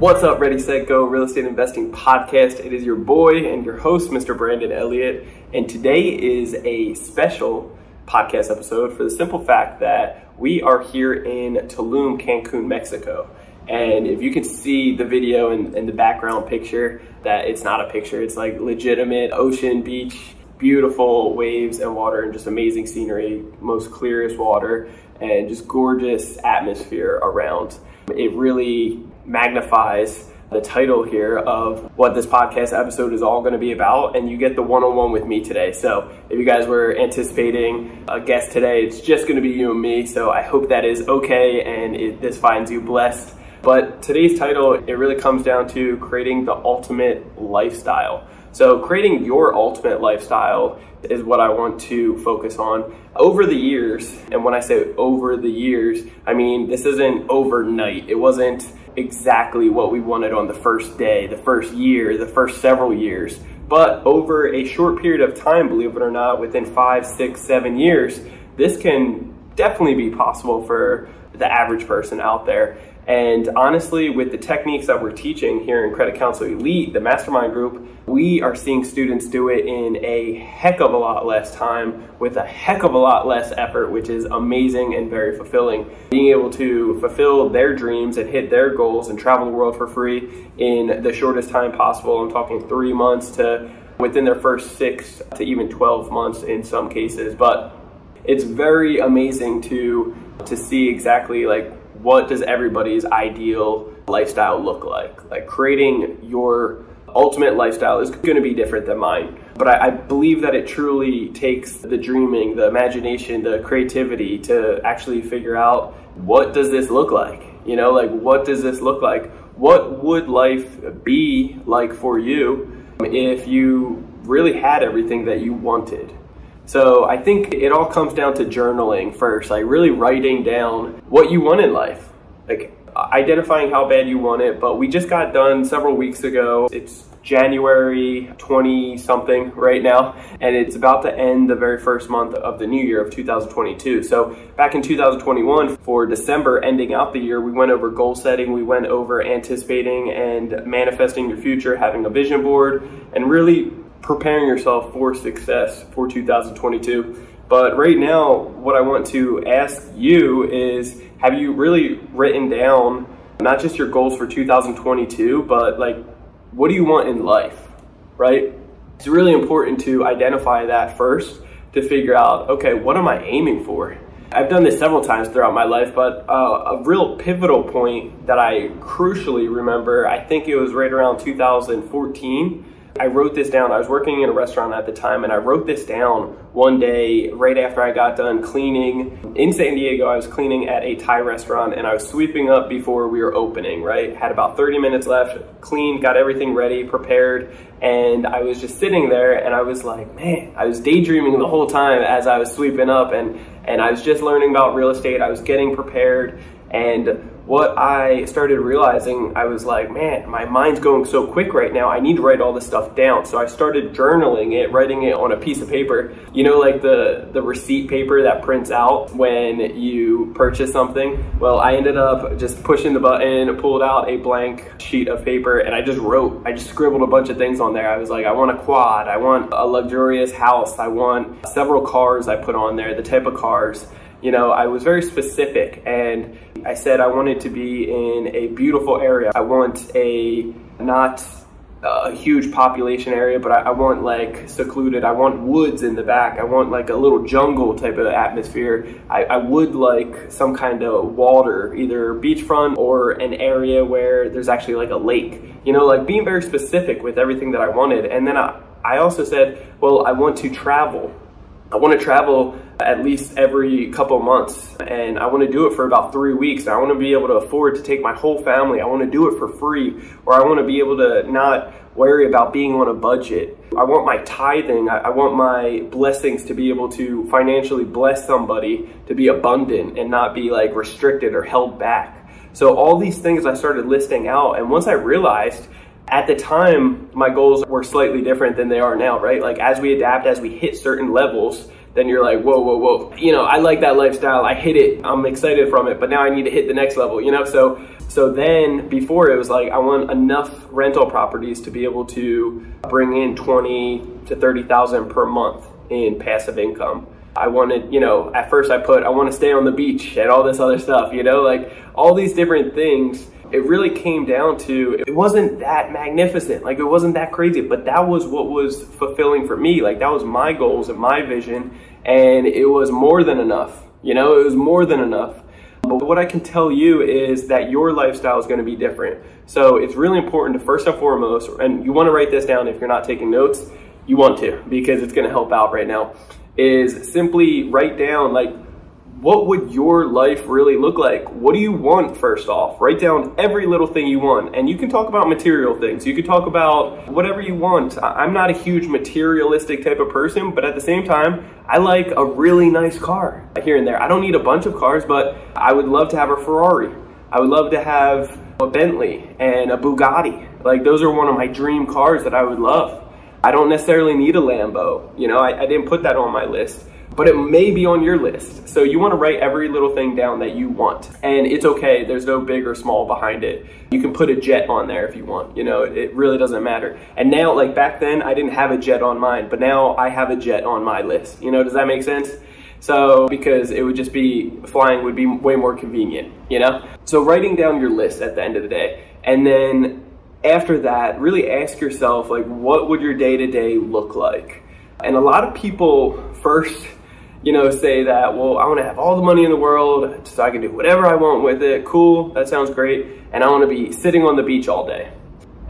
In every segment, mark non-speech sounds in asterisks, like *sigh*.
What's up, Ready, Set, Go Real Estate Investing Podcast? It is your boy and your host, Mr. Brandon Elliott, and today is a special podcast episode for the simple fact that we are here in Tulum, Cancun, Mexico. And if you can see the video and, and the background picture, that it's not a picture, it's like legitimate ocean, beach, beautiful waves and water, and just amazing scenery, most clearest water, and just gorgeous atmosphere around. It really magnifies the title here of what this podcast episode is all going to be about, and you get the one on one with me today. So, if you guys were anticipating a guest today, it's just going to be you and me. So, I hope that is okay and it, this finds you blessed. But today's title, it really comes down to creating the ultimate lifestyle. So, creating your ultimate lifestyle is what I want to focus on. Over the years, and when I say over the years, I mean this isn't overnight. It wasn't exactly what we wanted on the first day, the first year, the first several years. But over a short period of time, believe it or not, within five, six, seven years, this can definitely be possible for the average person out there. And honestly, with the techniques that we're teaching here in Credit Counsel Elite, the mastermind group, we are seeing students do it in a heck of a lot less time with a heck of a lot less effort, which is amazing and very fulfilling. Being able to fulfill their dreams and hit their goals and travel the world for free in the shortest time possible. I'm talking three months to within their first six to even 12 months in some cases. But it's very amazing to to see exactly like what does everybody's ideal lifestyle look like? Like creating your ultimate lifestyle is going to be different than mine. But I, I, believe that it truly takes the dreaming, the imagination, the creativity to actually figure out what does this look like? You know, like what does this look like? What would life be like for you if you really had everything that you wanted? So I think it all comes down to journaling first, like really writing down what you want in life. Like identifying how bad you want it, but we just got done several weeks ago. It's January 20 something right now, and it's about to end the very first month of the new year of 2022. So, back in 2021, for December ending out the year, we went over goal setting, we went over anticipating and manifesting your future, having a vision board, and really preparing yourself for success for 2022. But right now, what I want to ask you is have you really written down not just your goals for 2022, but like what do you want in life, right? It's really important to identify that first to figure out, okay, what am I aiming for? I've done this several times throughout my life, but uh, a real pivotal point that I crucially remember, I think it was right around 2014 I wrote this down. I was working in a restaurant at the time, and I wrote this down one day right after I got done cleaning. In San Diego, I was cleaning at a Thai restaurant, and I was sweeping up before we were opening, right? Had about 30 minutes left, cleaned, got everything ready, prepared, and I was just sitting there, and I was like, man, I was daydreaming the whole time as I was sweeping up, and, and I was just learning about real estate. I was getting prepared, and what I started realizing, I was like, man, my mind's going so quick right now. I need to write all this stuff down. So I started journaling it, writing it on a piece of paper. You know, like the, the receipt paper that prints out when you purchase something? Well, I ended up just pushing the button, pulled out a blank sheet of paper, and I just wrote, I just scribbled a bunch of things on there. I was like, I want a quad, I want a luxurious house, I want several cars I put on there, the type of cars you know, I was very specific and I said I wanted to be in a beautiful area. I want a not a huge population area, but I, I, want like secluded. I want woods in the back. I want like a little jungle type of atmosphere. I, I would like some kind of water, either beachfront or an area where there's actually like a lake. You know, like being very specific with everything that I wanted. And then I, I also said, well, I want to travel I want to travel at least every couple months and I want to do it for about three weeks. I want to be able to afford to take my whole family. I want to do it for free or I want to be able to not worry about being on a budget. I want my tithing, I, want my blessings to be able to financially bless somebody to be abundant and not be like restricted or held back. So all these things I started listing out and once I realized at the time my goals were slightly different than they are now, right? Like as we adapt, as we hit certain levels, then you're like, whoa, whoa, whoa. You know, I like that lifestyle. I hit it. I'm excited from it, but now I need to hit the next level, you know? So so then before it was like I want enough rental properties to be able to bring in 20 to 30,000 per month in passive income. I wanted, you know, at first I put I want to stay on the beach and all this other stuff, you know, like all these different things. It really came down to it wasn't that magnificent. Like it wasn't that crazy, but that was what was fulfilling for me. Like that was my goals and my vision and it was more than enough. You know, it was more than enough. But what I can tell you is that your lifestyle is going to be different. So it's really important to first and foremost, and you want to write this down if you're not taking notes, you want to because it's going to help out right now, is simply write down like what would your life really look like? What do you want first off? Write down every little thing you want. And you can talk about material things. You can talk about whatever you want. I'm not a huge materialistic type of person, but at the same time, I like a really nice car here and there. I don't need a bunch of cars, but I would love to have a Ferrari. I would love to have a Bentley and a Bugatti. Like those are one of my dream cars that I would love. I don't necessarily need a Lambo. You know, I, I didn't put that on my list but it may be on your list. So you want to write every little thing down that you want. And it's okay, there's no big or small behind it. You can put a jet on there if you want, you know, it really doesn't matter. And now, like back then, I didn't have a jet on mine, but now I have a jet on my list. You know, does that make sense? So, because it would just be, flying would be way more convenient, you know? So, writing down your list at the end of the day. And then after that, really ask yourself, like, what would your day to day look like? And a lot of people first you know, say that, well, I want to have all the money in the world so I can do whatever I want with it. Cool, that sounds great. And I want to be sitting on the beach all day.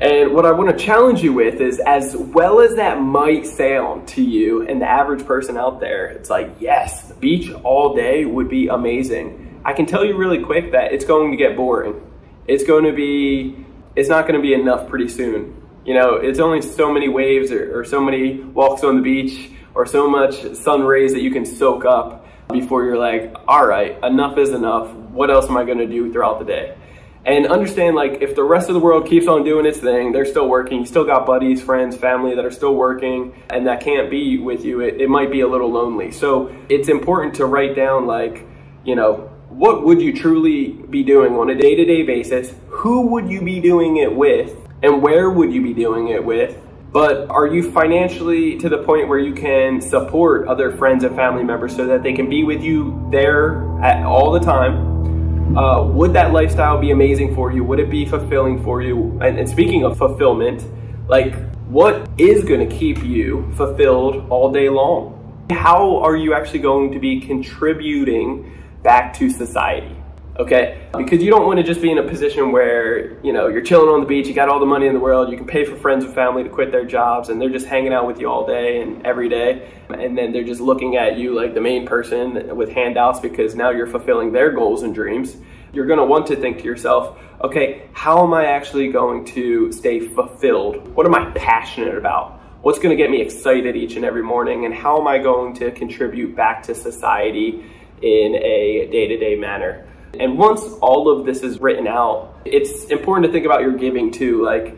And what I want to challenge you with is as well as that might sound to you and the average person out there, it's like, yes, the beach all day would be amazing. I can tell you really quick that it's going to get boring. It's going to be, it's not going to be enough pretty soon. You know, it's only so many waves or, or so many walks on the beach or so much sun rays that you can soak up before you're like, all right, enough is enough. What else am I going to do throughout the day? And understand, like, if the rest of the world keeps on doing its thing, they're still working. You still got buddies, friends, family that are still working and that can't be with you. It, it might be a little lonely. So it's important to write down, like, you know, what would you truly be doing on a day to day basis? Who would you be doing it with? And where would you be doing it with? But are you financially to the point where you can support other friends and family members so that they can be with you there at, all the time? Uh, would that lifestyle be amazing for you? Would it be fulfilling for you? And, and speaking of fulfillment, like what is going to keep you fulfilled all day long? How are you actually going to be contributing back to society? Okay? Because you don't want to just be in a position where, you know, you're chilling on the beach, you got all the money in the world, you can pay for friends and family to quit their jobs, and they're just hanging out with you all day and every day, and then they're just looking at you like the main person with handouts because now you're fulfilling their goals and dreams. You're going to want to think to yourself, okay, how am I actually going to stay fulfilled? What am I passionate about? What's going to get me excited each and every morning? And how am I going to contribute back to society in a day to day manner? And once all of this is written out, it's important to think about your giving too. Like,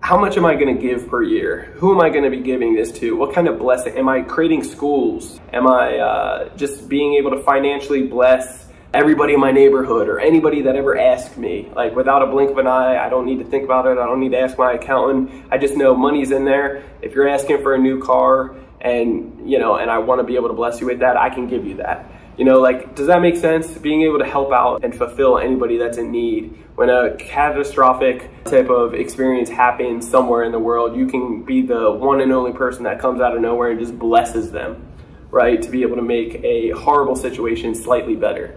how much am I going to give per year? Who am I going to be giving this to? What kind of blessing? Am I creating schools? Am I uh, just being able to financially bless everybody in my neighborhood or anybody that ever asked me? Like without a blink of an eye, I don't need to think about it. I don't need to ask my accountant. I just know money's in there. If you're asking for a new car and, you know, and I want to be able to bless you with that, I can give you that. You know, like, does that make sense? Being able to help out and fulfill anybody that's in need. When a catastrophic type of experience happens somewhere in the world, you can be the one and only person that comes out of nowhere and just blesses them, right? To be able to make a horrible situation slightly better,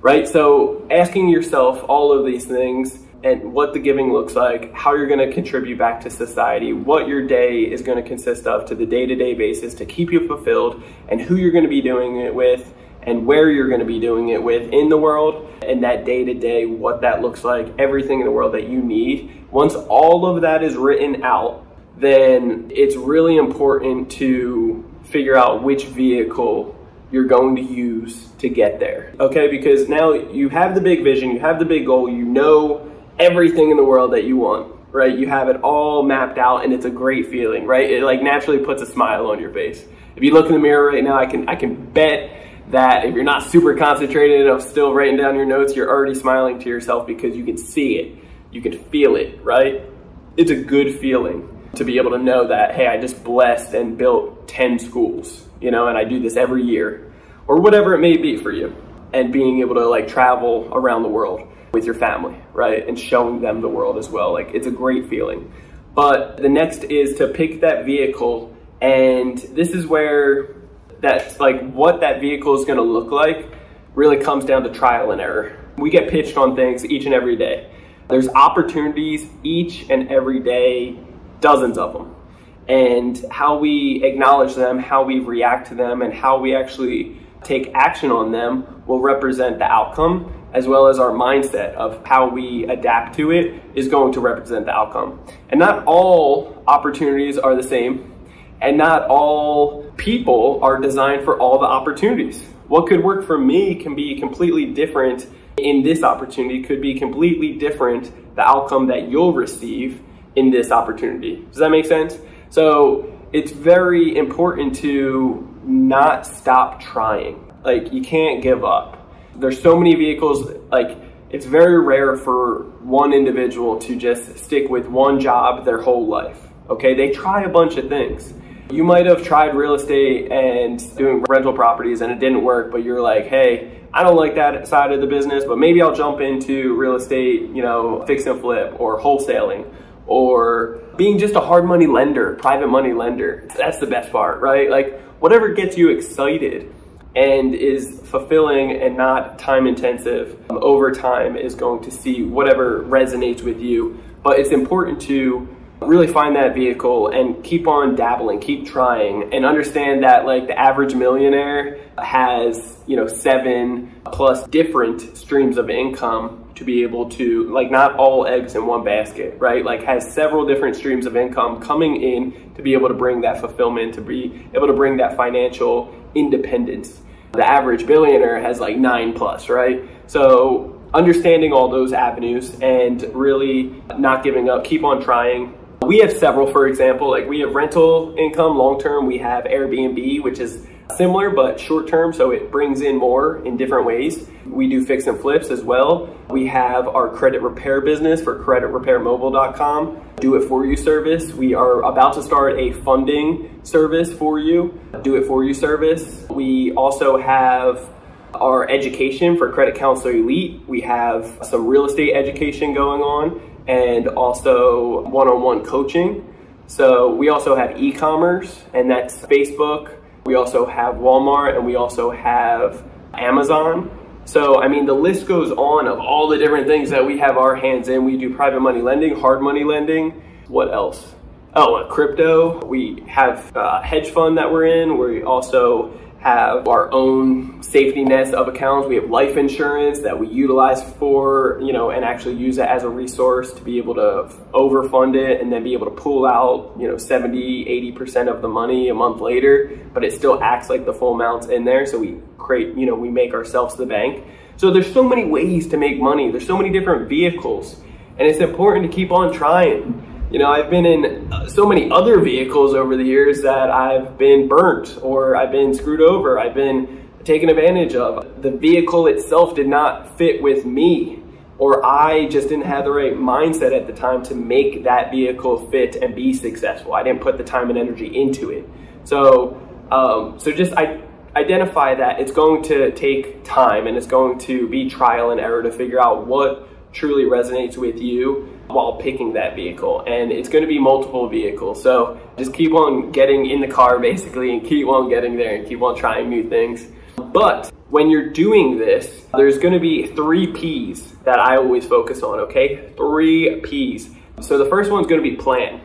right? So asking yourself all of these things, and what the giving looks like, how you're going to contribute back to society, what your day is going to consist of to the day to day basis to keep you fulfilled, and who you're going to be doing it with, and where you're going to be doing it with in the world, and that day to day, what that looks like, everything in the world that you need. Once all of that is written out, then it's really important to figure out which vehicle you're going to use to get there. Okay, because now you have the big vision, you have the big goal, you know everything in the world that you want, right? You have it all mapped out and it's a great feeling, right? It like naturally puts a smile on your face. If you look in the mirror right now, I can I can bet that if you're not super concentrated of still writing down your notes, you're already smiling to yourself because you can see it. You can feel it, right? It's a good feeling to be able to know that, hey, I just blessed and built 10 schools, you know, and I do this every year or whatever it may be for you. And being able to like travel around the world with your family, right? And showing them the world as well. Like it's a great feeling. But the next is to pick that vehicle. And this is where that's like what that vehicle is going to look like really comes down to trial and error. We get pitched on things each and every day. There's opportunities each and every day, dozens of them. And how we acknowledge them, how we react to them, and how we actually take action on them will represent the outcome as well as our mindset of how we adapt to it is going to represent the outcome. And not all opportunities are the same, and not all people are designed for all the opportunities. What could work for me can be completely different in this opportunity, could be completely different the outcome that you'll receive in this opportunity. Does that make sense? So it's very important to not stop trying. Like you can't give up. There's so many vehicles like it's very rare for one individual to just stick with one job their whole life. Okay? They try a bunch of things. You might have tried real estate and doing rental properties and it didn't work, but you're like, "Hey, I don't like that side of the business, but maybe I'll jump into real estate, you know, fix and flip or wholesaling or being just a hard money lender, private money lender. That's the best part, right? Like whatever gets you excited and is fulfilling and not time intensive um, over time is going to see whatever resonates with you. But it's important to really find that vehicle and keep on dabbling, keep trying, and understand that like the average millionaire has, you know, seven plus different streams of income to be able to like not all eggs in one basket, right? Like has several different streams of income coming in to be able to bring that fulfillment, to be able to bring that financial independence. The average billionaire has like nine plus, right? So understanding all those avenues and really not giving up, keep on trying. We have several, for example, like we have rental income long term, we have Airbnb, which is similar but short term, so it brings in more in different ways. We do fix and flips as well. We have our credit repair business for creditrepairmobile.com, do it for you service. We are about to start a funding service for you, do it for you service. We also have our education for Credit Counselor Elite. We have some real estate education going on and also one on one coaching. So we also have e commerce, and that's Facebook, we also have Walmart and we also have Amazon. So, I mean, the list goes on of all the different things that we have our hands in. We do private money lending, hard money lending. What else? Oh, uh, crypto. We have a hedge fund that we're in. We also have our own safety nets of accounts. We have life insurance that we utilize for, you know, and actually use it as a resource to be able to overfund it and then be able to pull out, you know, 70, 80% of the money a month later, but it still acts like the full amount's in there. So we create, you know, we make ourselves the bank. So there's so many ways to make money. There's so many different vehicles and it's important to keep on trying. You know, I've been in uh, so many other vehicles over the years that I've been burnt or I've been screwed over, I've been taken advantage of. The vehicle itself did not fit with me or I just didn't have the right mindset at the time to make that vehicle fit and be successful. I didn't put the time and energy into it. So, um, so just I identify that it's going to take time and it's going to be trial and error to figure out what truly resonates with you while picking that vehicle. And it's going to be multiple vehicles. So just keep on getting in the car basically and keep on getting there and keep on trying new things. But when you're doing this, there's going to be three P's that I always focus on, okay? Three P's. So the first one's going to be plan.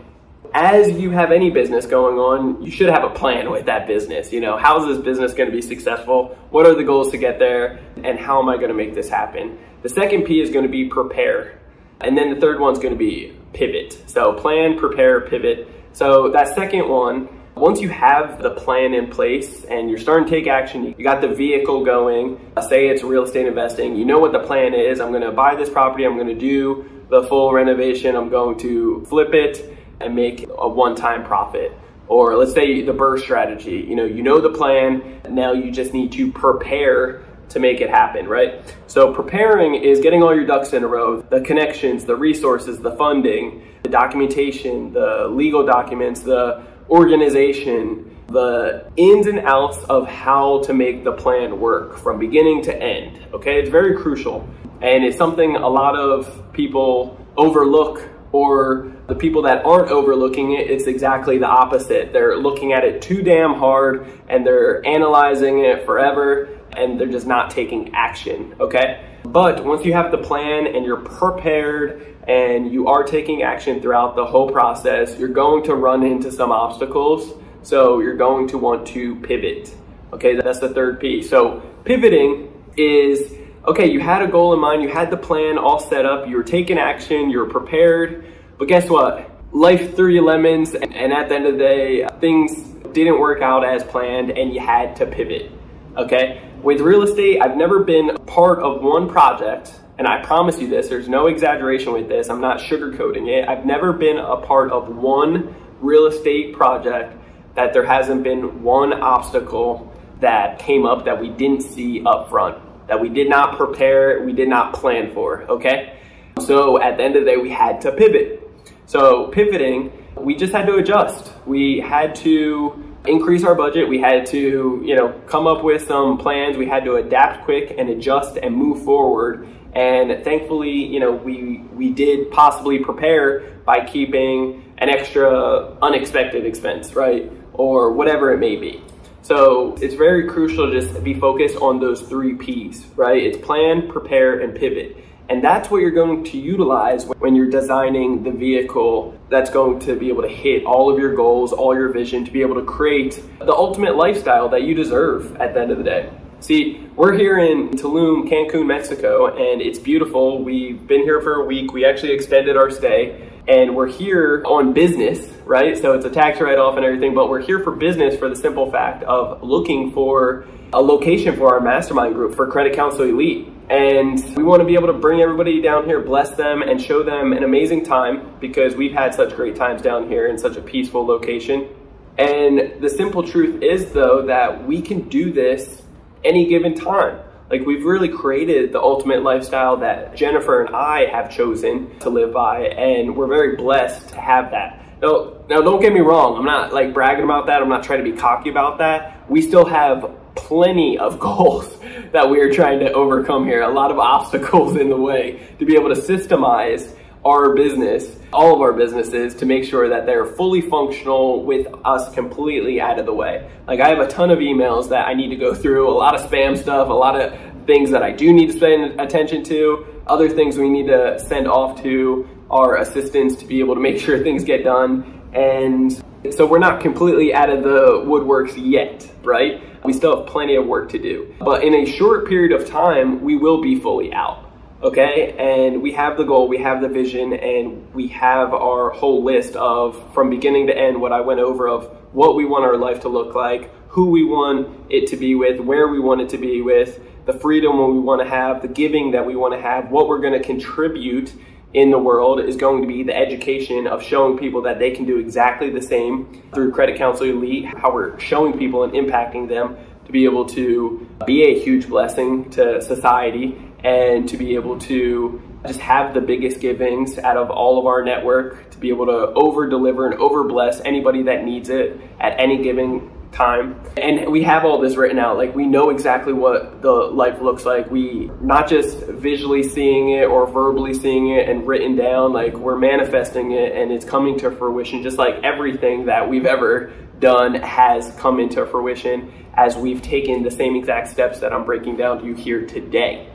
As you have any business going on, you should have a plan with that business. You know, how's this business going to be successful? What are the goals to get there? And how am I going to make this happen? The second P is going to be prepare. And then the third one's going to be pivot. So plan, prepare, pivot. So that second one, once you have the plan in place and you're starting to take action, you got the vehicle going, say it's real estate investing, you know what the plan is. I'm going to buy this property, I'm going to do the full renovation, I'm going to flip it and make a one-time profit. Or let's say the BRRRR strategy, you know, you know the plan, now you just need to prepare to make it happen, right? So preparing is getting all your ducks in a row, the connections, the resources, the funding, the documentation, the legal documents, the organization, the ins and outs of how to make the plan work from beginning to end. Okay, it's very crucial. And it's something a lot of people overlook, or the people that aren't overlooking it, it's exactly the opposite. They're looking at it too damn hard and they're analyzing it forever and they're just not taking action. Okay, but once you have the plan and you're prepared and you are taking action throughout the whole process, you're going to run into some obstacles. So you're going to want to pivot. Okay, that's the third P. So pivoting is okay, you had a goal in mind, you had the plan all set up, you were taking action, you were prepared, but guess what? Life threw you lemons, and at the end of the day, things didn't work out as planned, and you had to pivot. Okay? With real estate, I've never been part of one project and I promise you this, there's no exaggeration with this, I'm not sugarcoating it. I've never been a part of one real estate project that there hasn't been one obstacle that came up that we didn't see up front, that we did not prepare, we did not plan for, okay? So at the end of the day, we had to pivot. So pivoting, we just had to adjust. We had to increase our budget. We had to, you know, come up with some plans. We had to adapt quick and adjust and move forward and thankfully, you know, we we did possibly prepare by keeping an extra unexpected expense, right? Or whatever it may be. So it's very crucial to just be focused on those three P's, right? It's plan, prepare, and pivot. And that's what you're going to utilize when you're designing the vehicle that's going to be able to hit all of your goals, all your vision, to be able to create the ultimate lifestyle that you deserve at the end of the day. See, we're here in Tulum, Cancun, Mexico, and it's beautiful. We've been here for a week. We actually extended our stay, and we're here on business, right? So it's a tax write off and everything, but we're here for business for the simple fact of looking for a location for our mastermind group for Credit Counsel Elite. And we want to be able to bring everybody down here, bless them, and show them an amazing time because we've had such great times down here in such a peaceful location. And the simple truth is, though, that we can do this any given time. Like we've really created the ultimate lifestyle that Jennifer and I have chosen to live by, and we're very blessed to have that. Now, now don't get me wrong, I'm not like bragging about that, I'm not trying to be cocky about that. We still have plenty of *laughs* goals that we are trying to overcome here, a lot of obstacles in the way to be able to systemize our business, all of our businesses, to make sure that they're fully functional with us completely out of the way. Like I have a ton of emails that I need to go through, a lot of spam stuff, a lot of things that I do need to spend attention to, other things we need to send off to our assistants to be able to make *laughs* sure things get done. And so we're not completely out of the woodworks yet, right? We still have plenty of work to do. But in a short period of time, we will be fully out okay? And we have the goal we have the vision and we have our whole list of from beginning to end what i went over of what we want our life to look like who we want it to be with where we want it to be with the freedom we want to have the giving that we want to have what we're going to contribute in the world is going to be the education of showing people that they can do exactly the same through credit counsel elite how we're showing people and impacting them to be able to be a huge blessing to society and to be able to just have the biggest givings out of all of our network to be able to over deliver and over bless anybody that needs it at any given time. And we have all this written out. Like we know exactly what the life looks like. We not just visually seeing it or verbally seeing it and written down, like we're manifesting it and it's coming to fruition just like everything that we've ever done has come into fruition as we've taken the same exact steps that I'm breaking down to you here today.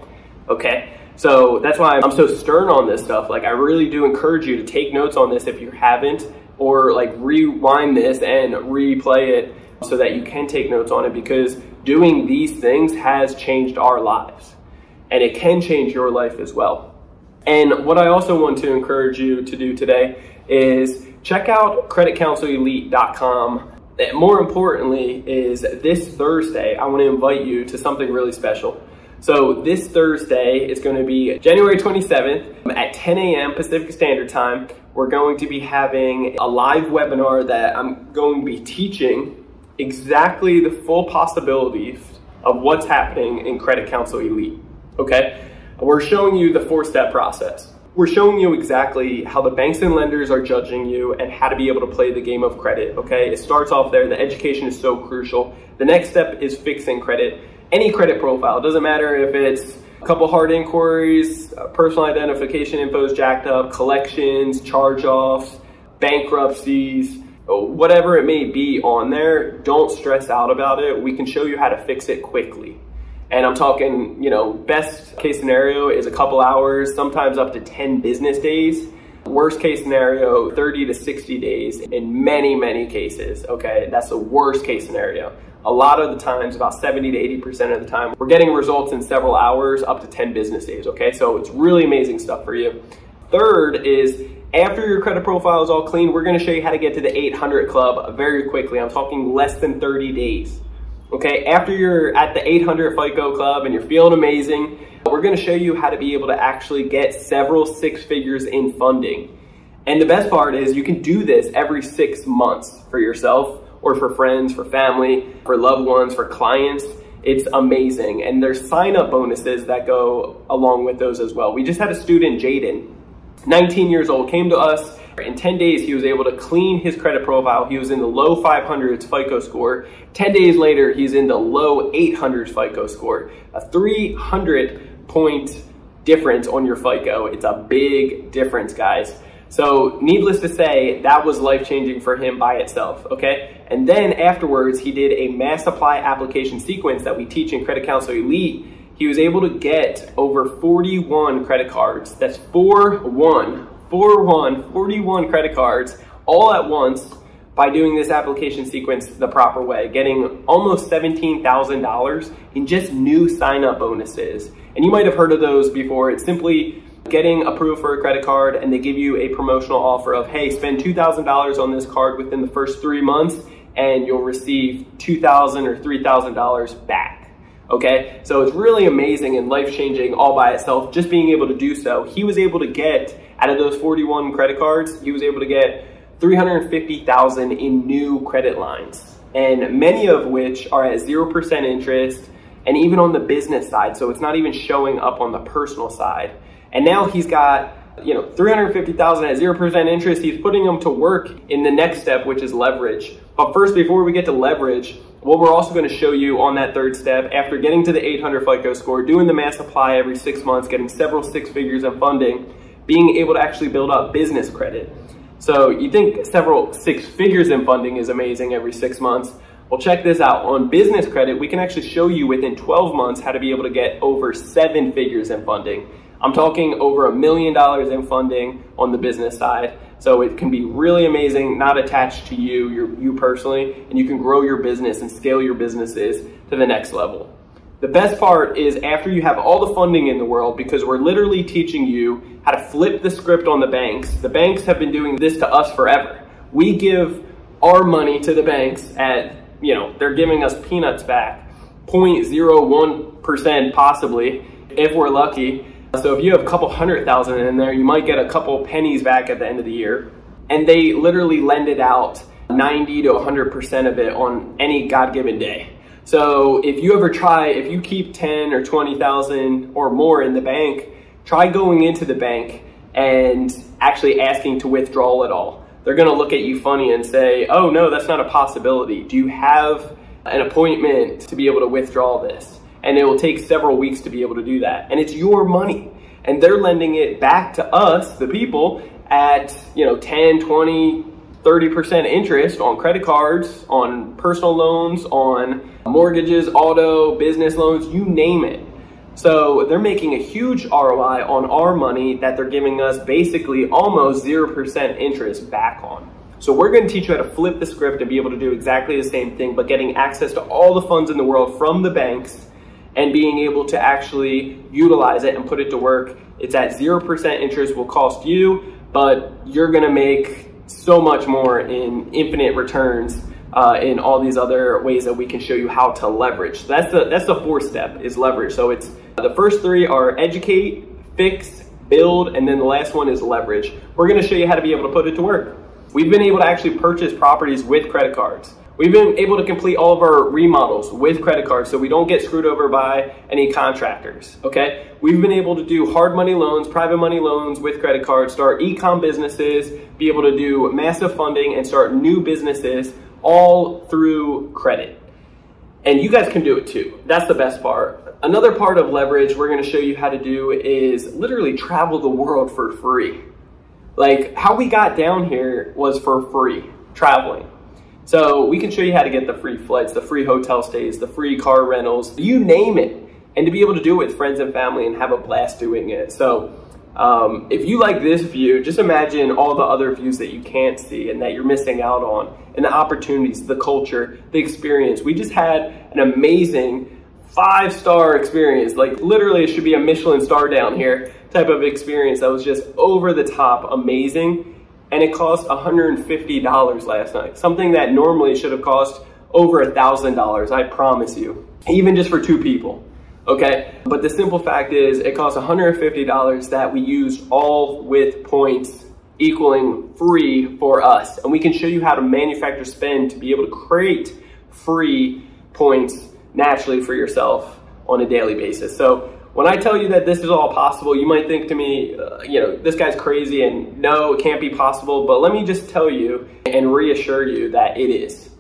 Okay? So that's why I'm so stern on this stuff. Like I really do encourage you to take notes on this if you haven't or like rewind this and replay it so that you can take notes on it because doing these things has changed our lives and it can change your life as well. And what I also want to encourage you to do today is check out creditcounselelite.com. More importantly, is this Thursday, I want to invite you to something really special. So this Thursday is going to be January 27th at 10 a.m. Pacific Standard Time. We're going to be having a live webinar that I'm going to be teaching exactly the full possibilities of what's happening in Credit Counsel Elite. Okay? We're showing you the four step process. We're showing you exactly how the banks and lenders are judging you and how to be able to play the game of credit. Okay? It starts off there. The education is so crucial. The next step is fixing credit any credit profile. It doesn't matter if it's a couple hard inquiries, uh, personal identification info is jacked up, collections, charge-offs, bankruptcies, whatever it may be on there, don't stress out about it. We can show you how to fix it quickly. And I'm talking, you know, best case scenario is a couple hours, sometimes up to 10 business days. Worst case scenario, 30 to 60 days in many, many cases. Okay, that's the worst case scenario a lot of the times, about 70 to 80% of the time, we're getting results in several hours, up to 10 business days, okay? So it's really amazing stuff for you. Third is after your credit profile is all clean, we're gonna show you how to get to the 800 club very quickly. I'm talking less than 30 days. Okay, after you're at the 800 FICO club and you're feeling amazing, we're gonna show you how to be able to actually get several six figures in funding. And the best part is you can do this every six months for yourself or for friends, for family, for loved ones, for clients. It's amazing. And there's sign up bonuses that go along with those as well. We just had a student, Jaden, 19 years old, came to us. In 10 days, he was able to clean his credit profile. He was in the low 500s FICO score. 10 days later, he's in the low 800s FICO score. A 300 point difference on your FICO. It's a big difference, guys. So, needless to say, that was life changing for him by itself, okay? And then afterwards, he did a mass apply application sequence that we teach in Credit Counsel Elite. He was able to get over 41 credit cards. That's 4 1, 4 1, 41 credit cards all at once by doing this application sequence the proper way, getting almost $17,000 in just new sign up bonuses. And you might have heard of those before. It's simply getting approved for a credit card and they give you a promotional offer of, hey, spend $2,000 on this card within the first three months and you'll receive $2,000 or $3,000 back. Okay, so it's really amazing and life changing all by itself, just being able to do so. He was able to get, out of those 41 credit cards, he was able to get 350,000 in new credit lines, and many of which are at 0% interest and even on the business side. So it's not even showing up on the personal side. And now he's got you know 350,000 at 0% interest. He's putting them to work in the next step, which is leverage. But first, before we get to leverage, what we're also going to show you on that third step, after getting to the 800 FICO score, doing the mass apply every six months, getting several six figures of funding, being able to actually build up business credit. So you think several six figures in funding is amazing every six months. Well, check this out. On business credit, we can actually show you within 12 months how to be able to get over seven figures in funding. I'm talking over a million dollars in funding on the business side. So it can be really amazing, not attached to you, your, you personally, and you can grow your business and scale your businesses to the next level. The best part is after you have all the funding in the world, because we're literally teaching you how to flip the script on the banks. The banks have been doing this to us forever. We give our money to the banks at, you know, they're giving us peanuts back, 0.01% possibly, if we're lucky. So if you have a couple hundred thousand in there, you might get a couple pennies back at the end of the year. And they literally lend it out 90 to 100% of it on any God-given day. So if you ever try, if you keep 10 or 20,000 or more in the bank, try going into the bank and actually asking to withdraw it all. they're going to look at you funny and say, oh, no, that's not a possibility. Do you have an appointment to be able to withdraw this? And it will take several weeks to be able to do that. And it's your money. And they're lending it back to us, the people, at, you know, 10, 20, 30% interest on credit cards, on personal loans, on mortgages, auto, business loans, you name it. So they're making a huge ROI on our money that they're giving us basically almost 0% interest back on. So we're to teach you how to flip the script and be able to do exactly the same thing, but getting access to all the funds in the world from the banks and being able to actually utilize it and put it to work. It's at 0% interest will cost you, but you're to make so much more in infinite returns uh, in all these other ways that we can show you how to leverage. So that's the that's the fourth step is leverage. So it's the first three are educate, fix, build, and then the last one is leverage. We're to show you how to be able to put it to work. We've been able to actually purchase properties with credit cards. We've been able to complete all of our remodels with credit cards so we don't get screwed over by any contractors, okay? We've been able to do hard money loans, private money loans with credit cards, start e-com businesses, be able to do massive funding and start new businesses all through credit. And you guys can do it too. That's the best part. Another part of leverage we're gonna show you how to do is literally travel the world for free. Like how we got down here was for free, traveling. So we can show you how to get the free flights, the free hotel stays, the free car rentals, you name it. And to be able to do it with friends and family and have a blast doing it. So um, if you like this view, just imagine all the other views that you can't see and that you're missing out on, and the opportunities, the culture, the experience. We just had an amazing five star experience. Like literally, it should be a Michelin star down here type of experience that was just over the top amazing. And it cost $150 last night, something that normally should have cost over $1,000, I promise you, even just for two people okay? But the simple fact is it cost $150 that we use all with points equaling free for us. And we can show you how to manufacture spend to be able to create free points naturally for yourself on a daily basis. So when I tell you that this is all possible, you might think to me, uh, you know, this guy's crazy and no, it can't be possible. But let me just tell you and reassure you that it is.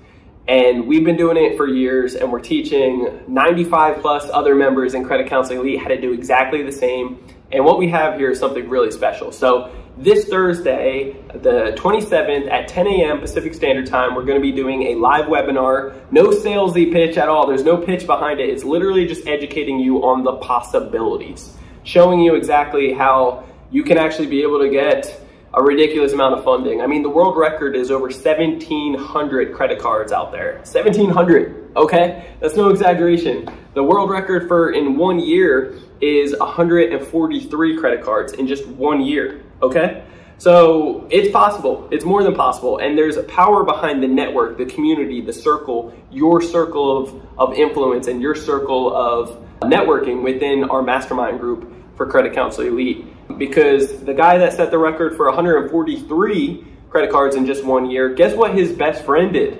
And we've been doing it for years and we're teaching 95 plus other members in Credit Counseling Elite how to do exactly the same. And what we have here is something really special. So this Thursday, the 27th at 10 a.m. Pacific Standard Time, we're going to be doing a live webinar. No salesy pitch at all. There's no pitch behind it. It's literally just educating you on the possibilities, showing you exactly how you can actually be able to get a ridiculous amount of funding. I mean, the world record is over 1,700 credit cards out there. 1,700, okay? That's no exaggeration. The world record for in one year is 143 credit cards in just one year, okay? So it's possible. It's more than possible. And there's a power behind the network, the community, the circle, your circle of, of influence and your circle of networking within our mastermind group for Credit Counsel Elite because the guy that set the record for 143 credit cards in just one year, guess what his best friend did?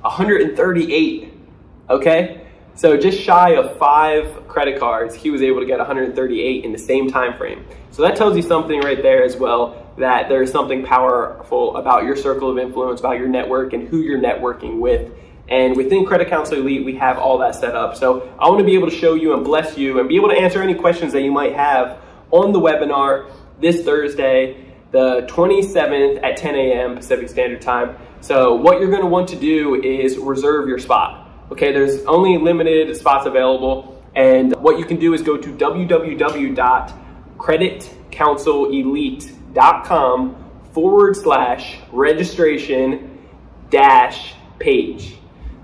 138. Okay? So just shy of five credit cards, he was able to get 138 in the same time frame. So that tells you something right there as well that there's something powerful about your circle of influence, about your network and who you're networking with. And within Credit Counsel Elite, we have all that set up. So I want to be able to show you and bless you and be able to answer any questions that you might have on the webinar this Thursday, the 27th at 10 a.m. Pacific Standard Time. So what you're gonna want to do is reserve your spot. Okay, there's only limited spots available. And what you can do is go to www.creditcounselelite.com forward slash registration dash page.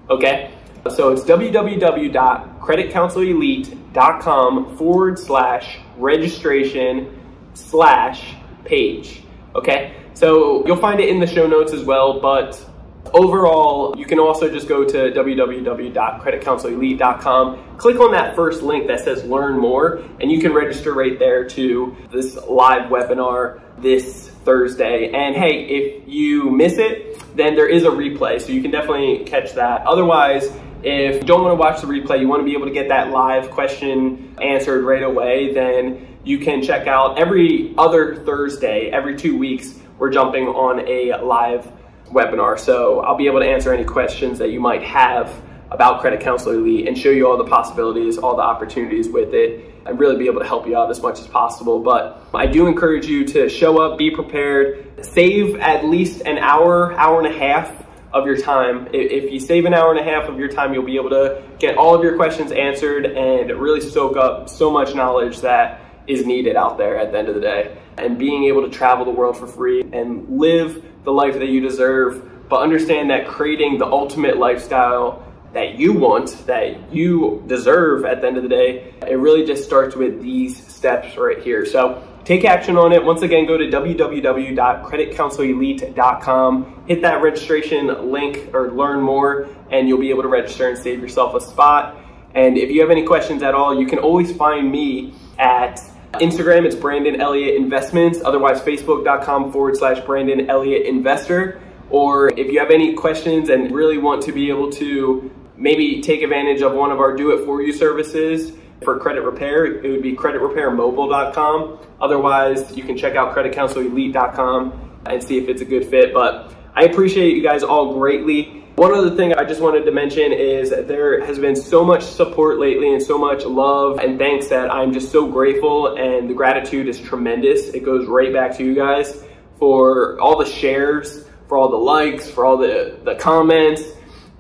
Okay, so it's www.creditcounselelite.com forward slash registration slash page. Okay, so you'll find it in the show notes as well, but overall, you can also just go to www.creditcounselelite.com, click on that first link that says learn more, and you can register right there to this live webinar this Thursday. And hey, if you miss it, then there is a replay, so you can definitely catch that. Otherwise, if you don't want to watch the replay, you want to be able to get that live question answered right away, then you can check out every other Thursday, every two weeks, we're jumping on a live webinar. So I'll be able to answer any questions that you might have about Credit Counselor Elite and show you all the possibilities, all the opportunities with it, and really be able to help you out as much as possible. But I do encourage you to show up, be prepared, save at least an hour, hour and a half of your time. If you save an hour and a half of your time, you'll be able to get all of your questions answered and really soak up so much knowledge that is needed out there at the end of the day. And being able to travel the world for free and live the life that you deserve, but understand that creating the ultimate lifestyle that you want, that you deserve at the end of the day, it really just starts with these steps right here. So take action on it. Once again, go to www.creditcounselelite.com, hit that registration link or learn more, and you'll be able to register and save yourself a spot. And if you have any questions at all, you can always find me at Instagram, it's Brandon Elliott Investments, otherwise facebook.com forward slash Brandon Elliott Investor. Or if you have any questions and really want to be able to maybe take advantage of one of our do it for you services for credit repair, it would be creditrepairmobile.com. Otherwise, you can check out creditcounselelite.com and see if it's a good fit. But I appreciate you guys all greatly. One other thing I just wanted to mention is there has been so much support lately and so much love and thanks that I'm just so grateful and the gratitude is tremendous. It goes right back to you guys for all the shares, for all the likes, for all the, the comments,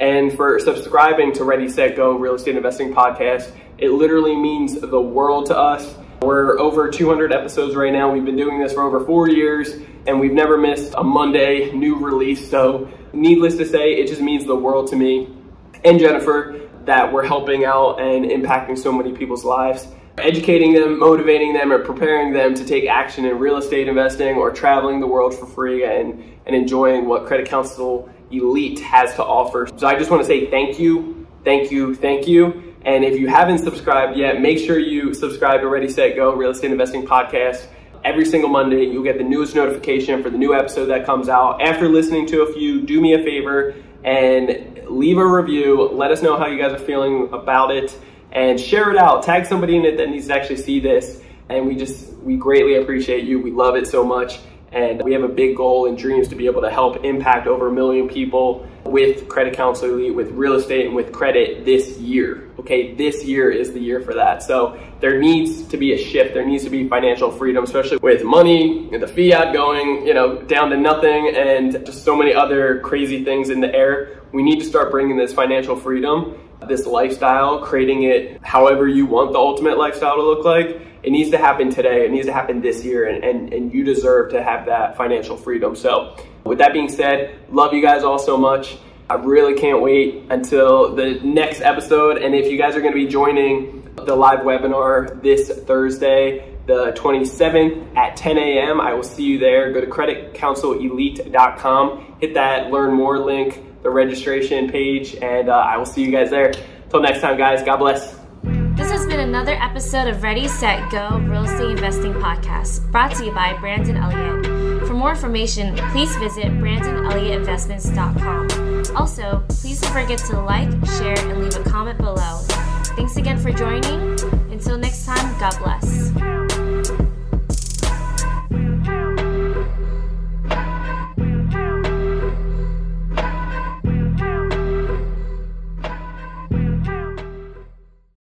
and for subscribing to Ready, Set, Go Real Estate Investing Podcast. It literally means the world to us. We're over 200 episodes right now. We've been doing this for over four years and we've never missed a Monday new release. So, needless to say, it just means the world to me and Jennifer that we're helping out and impacting so many people's lives. Educating them, motivating them, or preparing them to take action in real estate investing or traveling the world for free and, and enjoying what Credit Counsel Elite has to offer. So I just want to say thank you, thank you, thank you. And if you haven't subscribed yet, make sure you subscribe to Ready, Set, Go Real Estate Investing Podcast. Every single Monday, you'll get the newest notification for the new episode that comes out. After listening to a few, do me a favor and leave a review. Let us know how you guys are feeling about it and share it out. Tag somebody in it that needs to actually see this. And we just, we greatly appreciate you. We love it so much. And we have a big goal and dreams to be able to help impact over a million people with Credit Counsel Elite, with real estate, and with credit this year. Okay, this year is the year for that. So there needs to be a shift. There needs to be financial freedom, especially with money and the fiat going, you know, down to nothing and just so many other crazy things in the air. We need to start bringing this financial freedom, this lifestyle, creating it however you want the ultimate lifestyle to look like it needs to happen today. It needs to happen this year, and, and, and you deserve to have that financial freedom. So, with that being said, love you guys all so much. I really can't wait until the next episode. And if you guys are going to be joining the live webinar this Thursday, the 27th at 10 a.m., I will see you there. Go to creditcounselelite.com, hit that learn more link, the registration page, and uh, I will see you guys there. Until next time, guys, God bless. This has been another episode of Ready, Set, Go Real Estate Investing Podcast, brought to you by Brandon Elliott. For more information, please visit BrandonElliottInvestments.com. Also, please don't forget to like, share, and leave a comment below. Thanks again for joining. Until next time, God bless.